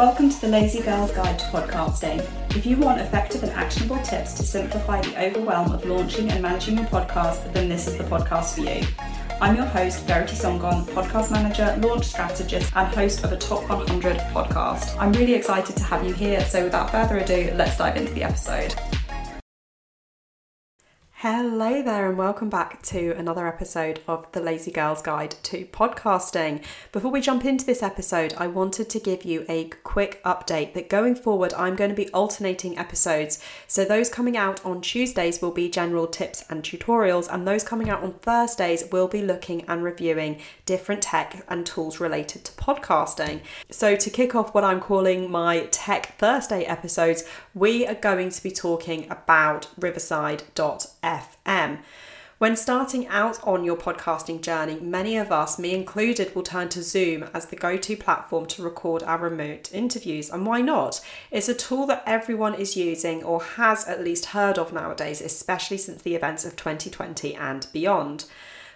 Welcome to the Lazy Girl's Guide to Podcasting. If you want effective and actionable tips to simplify the overwhelm of launching and managing your podcast, then this is the podcast for you. I'm your host, Verity Sangan, podcast manager, launch strategist, and host of a Top 100 podcast. I'm really excited to have you here, so without further ado, let's dive into the episode. Hello there, and welcome back to another episode of the Lazy Girl's Guide to Podcasting. Before we jump into this episode, I wanted to give you a quick update that going forward, I'm going to be alternating episodes. So, those coming out on Tuesdays will be general tips and tutorials, and those coming out on Thursdays will be looking and reviewing different tech and tools related to podcasting. So, to kick off what I'm calling my Tech Thursday episodes, we are going to be talking about Riverside.fm FM. When starting out on your podcasting journey, many of us, me included, will turn to Zoom as the go to platform to record our remote interviews. And why not? It's a tool that everyone is using or has at least heard of nowadays, especially since the events of 2020 and beyond.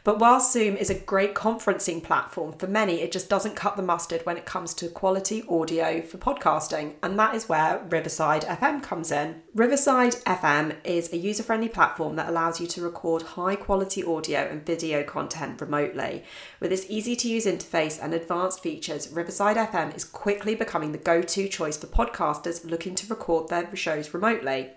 But while Zoom is a great conferencing platform for many, it just doesn't cut the mustard when it comes to quality audio for podcasting, and that is where Riverside FM comes in. Riverside FM is a user friendly platform that allows you to record high quality audio and video content remotely. With its easy to use interface and advanced features, Riverside FM is quickly becoming the go to choice for podcasters looking to record their shows remotely.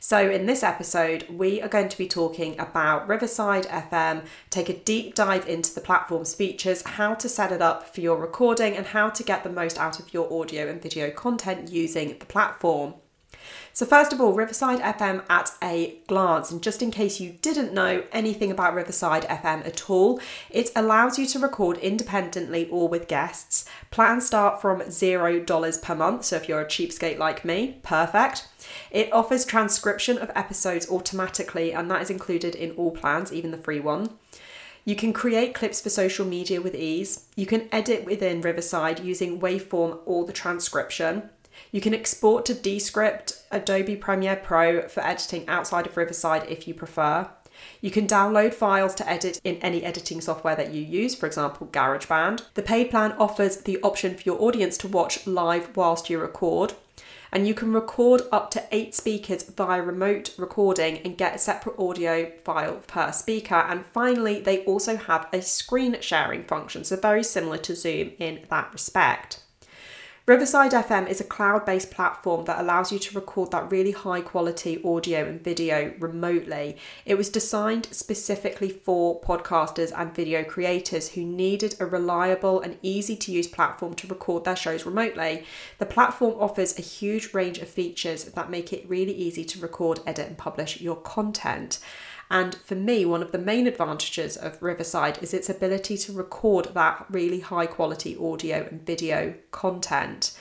So, in this episode, we are going to be talking about Riverside FM, take a deep dive into the platform's features, how to set it up for your recording, and how to get the most out of your audio and video content using the platform. So, first of all, Riverside FM at a glance. And just in case you didn't know anything about Riverside FM at all, it allows you to record independently or with guests. Plans start from $0 per month. So, if you're a cheapskate like me, perfect. It offers transcription of episodes automatically, and that is included in all plans, even the free one. You can create clips for social media with ease. You can edit within Riverside using Waveform or the transcription. You can export to Descript, Adobe Premiere Pro for editing outside of Riverside if you prefer. You can download files to edit in any editing software that you use, for example, GarageBand. The paid plan offers the option for your audience to watch live whilst you record. And you can record up to eight speakers via remote recording and get a separate audio file per speaker. And finally, they also have a screen sharing function, so very similar to Zoom in that respect. Riverside FM is a cloud based platform that allows you to record that really high quality audio and video remotely. It was designed specifically for podcasters and video creators who needed a reliable and easy to use platform to record their shows remotely. The platform offers a huge range of features that make it really easy to record, edit, and publish your content. And for me, one of the main advantages of Riverside is its ability to record that really high quality audio and video content.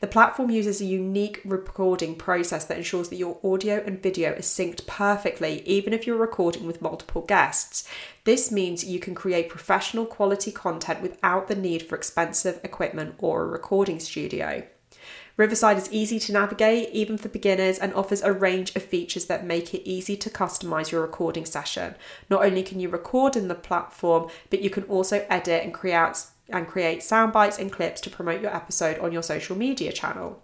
The platform uses a unique recording process that ensures that your audio and video is synced perfectly, even if you're recording with multiple guests. This means you can create professional quality content without the need for expensive equipment or a recording studio. Riverside is easy to navigate, even for beginners, and offers a range of features that make it easy to customize your recording session. Not only can you record in the platform, but you can also edit and create and create sound bites and clips to promote your episode on your social media channel.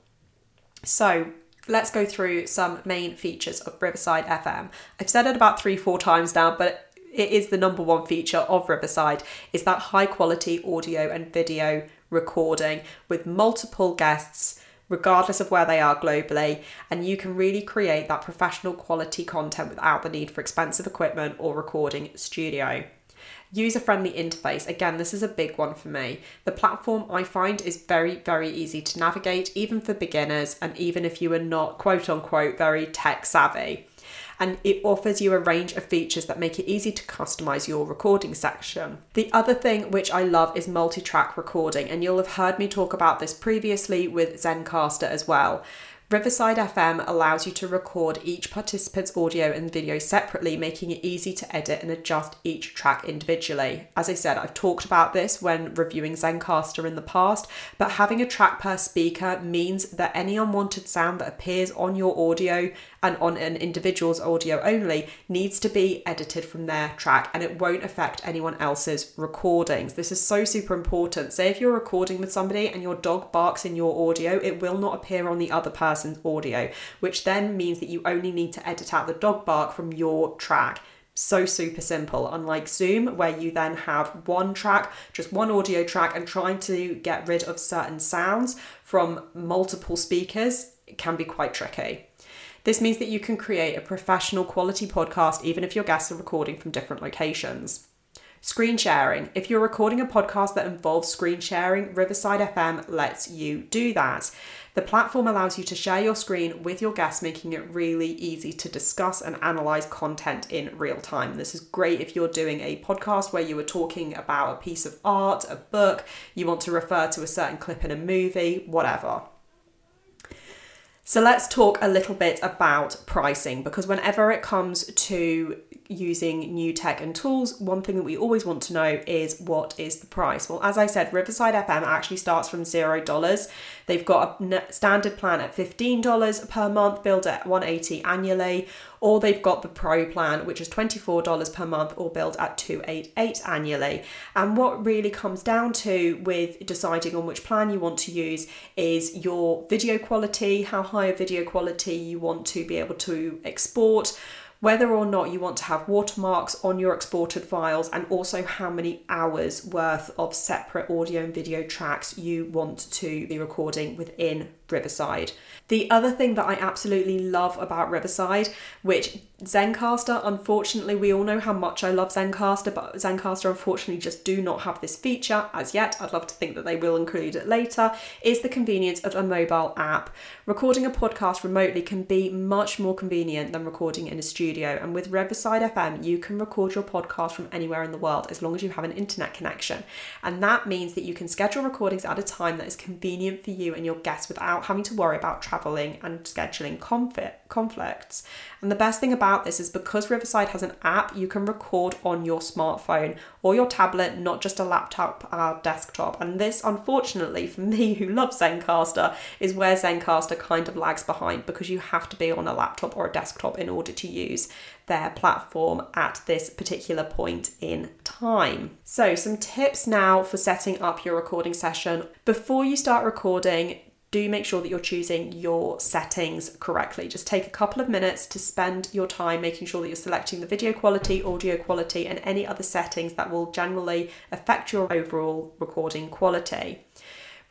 So, let's go through some main features of Riverside FM. I've said it about 3-4 times now, but it is the number one feature of Riverside is that high quality audio and video recording with multiple guests regardless of where they are globally, and you can really create that professional quality content without the need for expensive equipment or recording studio. User friendly interface, again, this is a big one for me. The platform I find is very, very easy to navigate, even for beginners, and even if you are not quote unquote very tech savvy and it offers you a range of features that make it easy to customize your recording section. The other thing which I love is multi track recording, and you'll have heard me talk about this previously with Zencastr as well. Riverside FM allows you to record each participant's audio and video separately, making it easy to edit and adjust each track individually. As I said, I've talked about this when reviewing Zencastr in the past, but having a track per speaker means that any unwanted sound that appears on your audio and on an individual's audio only needs to be edited from their track and it won't affect anyone else's recordings. This is so super important. Say if you're recording with somebody and your dog barks in your audio, it will not appear on the other person's audio, which then means that you only need to edit out the dog bark from your track. So super simple unlike zoom where you then have one track just one audio track and trying to get rid of certain sounds from multiple speakers can be quite tricky. This means that you can create a professional quality podcast even if your guests are recording from different locations Screen sharing. If you're recording a podcast that involves screen sharing, Riverside FM lets you do that. The platform allows you to share your screen with your guests, making it really easy to discuss and analyze content in real time. This is great if you're doing a podcast where you are talking about a piece of art, a book, you want to refer to a certain clip in a movie, whatever. So let's talk a little bit about pricing because whenever it comes to using new tech and tools, one thing that we always want to know is what is the price? Well, as I said, Riverside FM actually starts from $0. They've got a standard plan at $15 per month, billed at 180 annually, or they've got the pro plan which is $24 per month or billed at 288 annually. And what really comes down to with deciding on which plan you want to use is your video quality, how high a video quality you want to be able to export whether or not you want to have watermarks on your exported files, and also how many hours worth of separate audio and video tracks you want to be recording within Riverside. The other thing that I absolutely love about Riverside, which Zencastr, unfortunately, we all know how much I love Zencastr, but Zencastr unfortunately just do not have this feature as yet. I'd love to think that they will include it later. Is the convenience of a mobile app. Recording a podcast remotely can be much more convenient than recording in a studio, and with Riverside FM, you can record your podcast from anywhere in the world as long as you have an internet connection. And that means that you can schedule recordings at a time that is convenient for you and your guests without having to worry about traveling and scheduling conflicts. And the best thing about this is because Riverside has an app, you can record on your smartphone or your tablet, not just a laptop or desktop. And this, unfortunately, for me who loves Zencastr, is where Zencastr kind of lags behind because you have to be on a laptop or a desktop in order to use their platform at this particular point in time. So, some tips now for setting up your recording session. Before you start recording, do make sure that you're choosing your settings correctly. Just take a couple of minutes to spend your time making sure that you're selecting the video quality, audio quality, and any other settings that will generally affect your overall recording quality.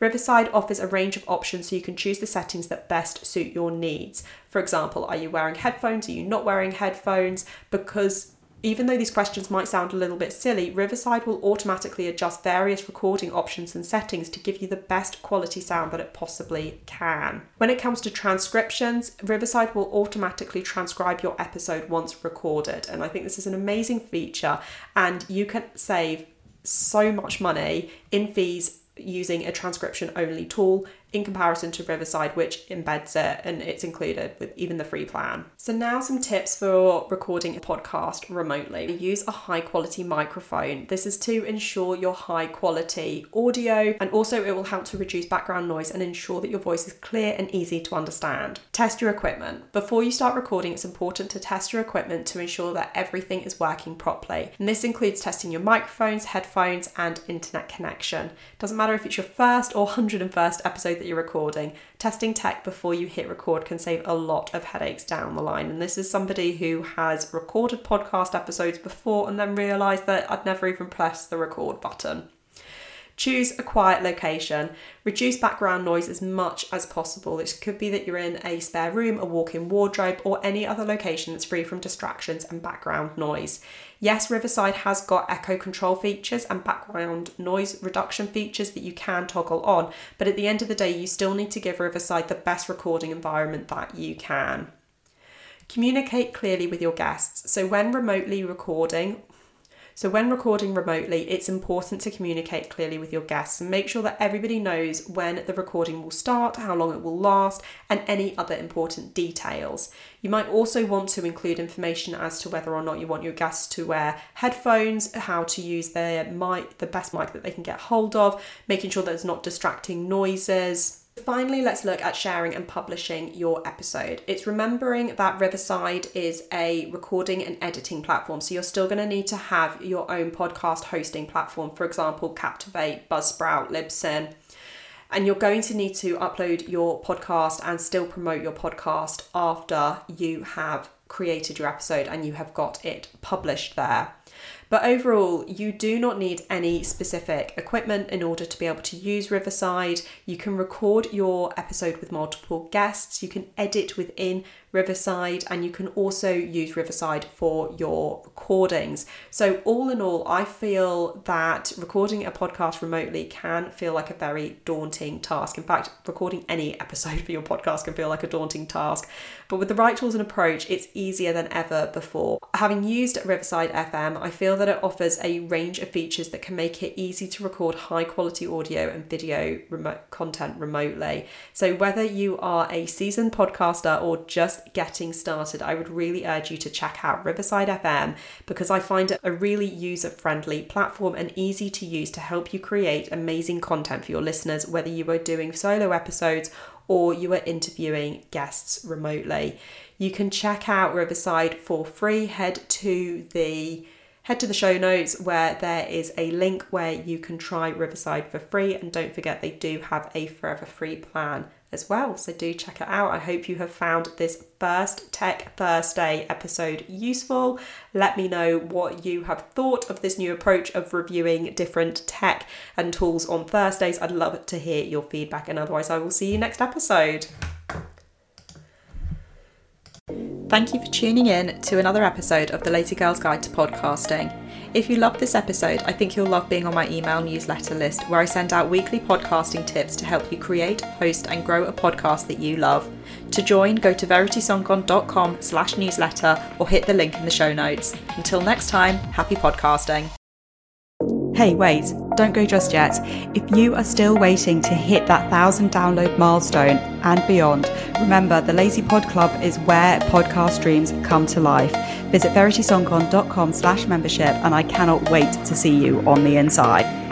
Riverside offers a range of options so you can choose the settings that best suit your needs. For example, are you wearing headphones? Are you not wearing headphones? Because even though these questions might sound a little bit silly, Riverside will automatically adjust various recording options and settings to give you the best quality sound that it possibly can. When it comes to transcriptions, Riverside will automatically transcribe your episode once recorded, and I think this is an amazing feature, and you can save so much money in fees using a transcription only tool in comparison to Riverside, which embeds it and it's included with even the free plan. So, now some tips for recording a podcast remotely. Use a high quality microphone. This is to ensure your high quality audio and also it will help to reduce background noise and ensure that your voice is clear and easy to understand. Test your equipment. Before you start recording, it's important to test your equipment to ensure that everything is working properly. And this includes testing your microphones, headphones, and internet connection. Doesn't matter if it's your first or 101st episode that you're recording, testing tech before you hit record can save a lot of headaches down the line. And this is somebody who has recorded podcast episodes before and then realised that I'd never even pressed the record button. Choose a quiet location. Reduce background noise as much as possible. It could be that you're in a spare room, a walk in wardrobe, or any other location that's free from distractions and background noise. Yes, Riverside has got echo control features and background noise reduction features that you can toggle on, but at the end of the day, you still need to give Riverside the best recording environment that you can. Communicate clearly with your guests. So, when remotely recording, So, when recording remotely, it's important to communicate clearly with your guests and make sure that everybody knows when the recording will start, how long it will last, and any other important details. You might also want to include information as to whether or not you want your guests to wear headphones, how to use their mic, the best mic that they can get hold of, making sure there's not distracting noises Finally, let's look at sharing and publishing your episode. It's remembering that Riverside is a recording and editing platform, so you're still going to need to have your own podcast hosting platform, for example, Captivate, Buzzsprout, Libsyn. And you're going to need to upload your podcast and still promote your podcast after you have created your episode and you have got it published there. But overall, you do not need any specific equipment in order to be able to use Riverside. You can record your episode with multiple guests, you can edit within Riverside, and you can also use Riverside for your recordings. So, all in all, I feel that recording a podcast remotely can feel like a very daunting task. In fact, recording any episode for your podcast can feel like a daunting task. But with the right tools and approach, it's easier than ever before. Having used Riverside FM, I feel that it offers a range of features that can make it easy to record high quality audio and video remote content remotely. So, whether you are a seasoned podcaster or just getting started, I would really urge you to check out Riverside FM because I find it a really user friendly platform and easy to use to help you create amazing content for your listeners, whether you are doing solo episodes or you are interviewing guests remotely. You can check out Riverside for free. Head to the head to the show notes where there is a link where you can try Riverside for free and don't forget they do have a forever free plan as well. So do check it out. I hope you have found this first Tech Thursday episode useful. Let me know what you have thought of this new approach of reviewing different tech and tools on Thursdays. I'd love to hear your feedback, and otherwise, I will see you next episode. Thank you for tuning in to another episode of the Lazy Girls Guide to Podcasting. If you loved this episode, I think you'll love being on my email newsletter list where I send out weekly podcasting tips to help you create, host and grow a podcast that you love. To join, go to veritysangan.com slash newsletter or hit the link in the show notes. Until next time, happy podcasting. Hey, wait, don't go just yet. If you are still waiting to hit that thousand download milestone and beyond, remember the Lazy Pod Club is where podcast dreams come to life. Visit veritysangan.com slash membership and I cannot wait to see you on the inside.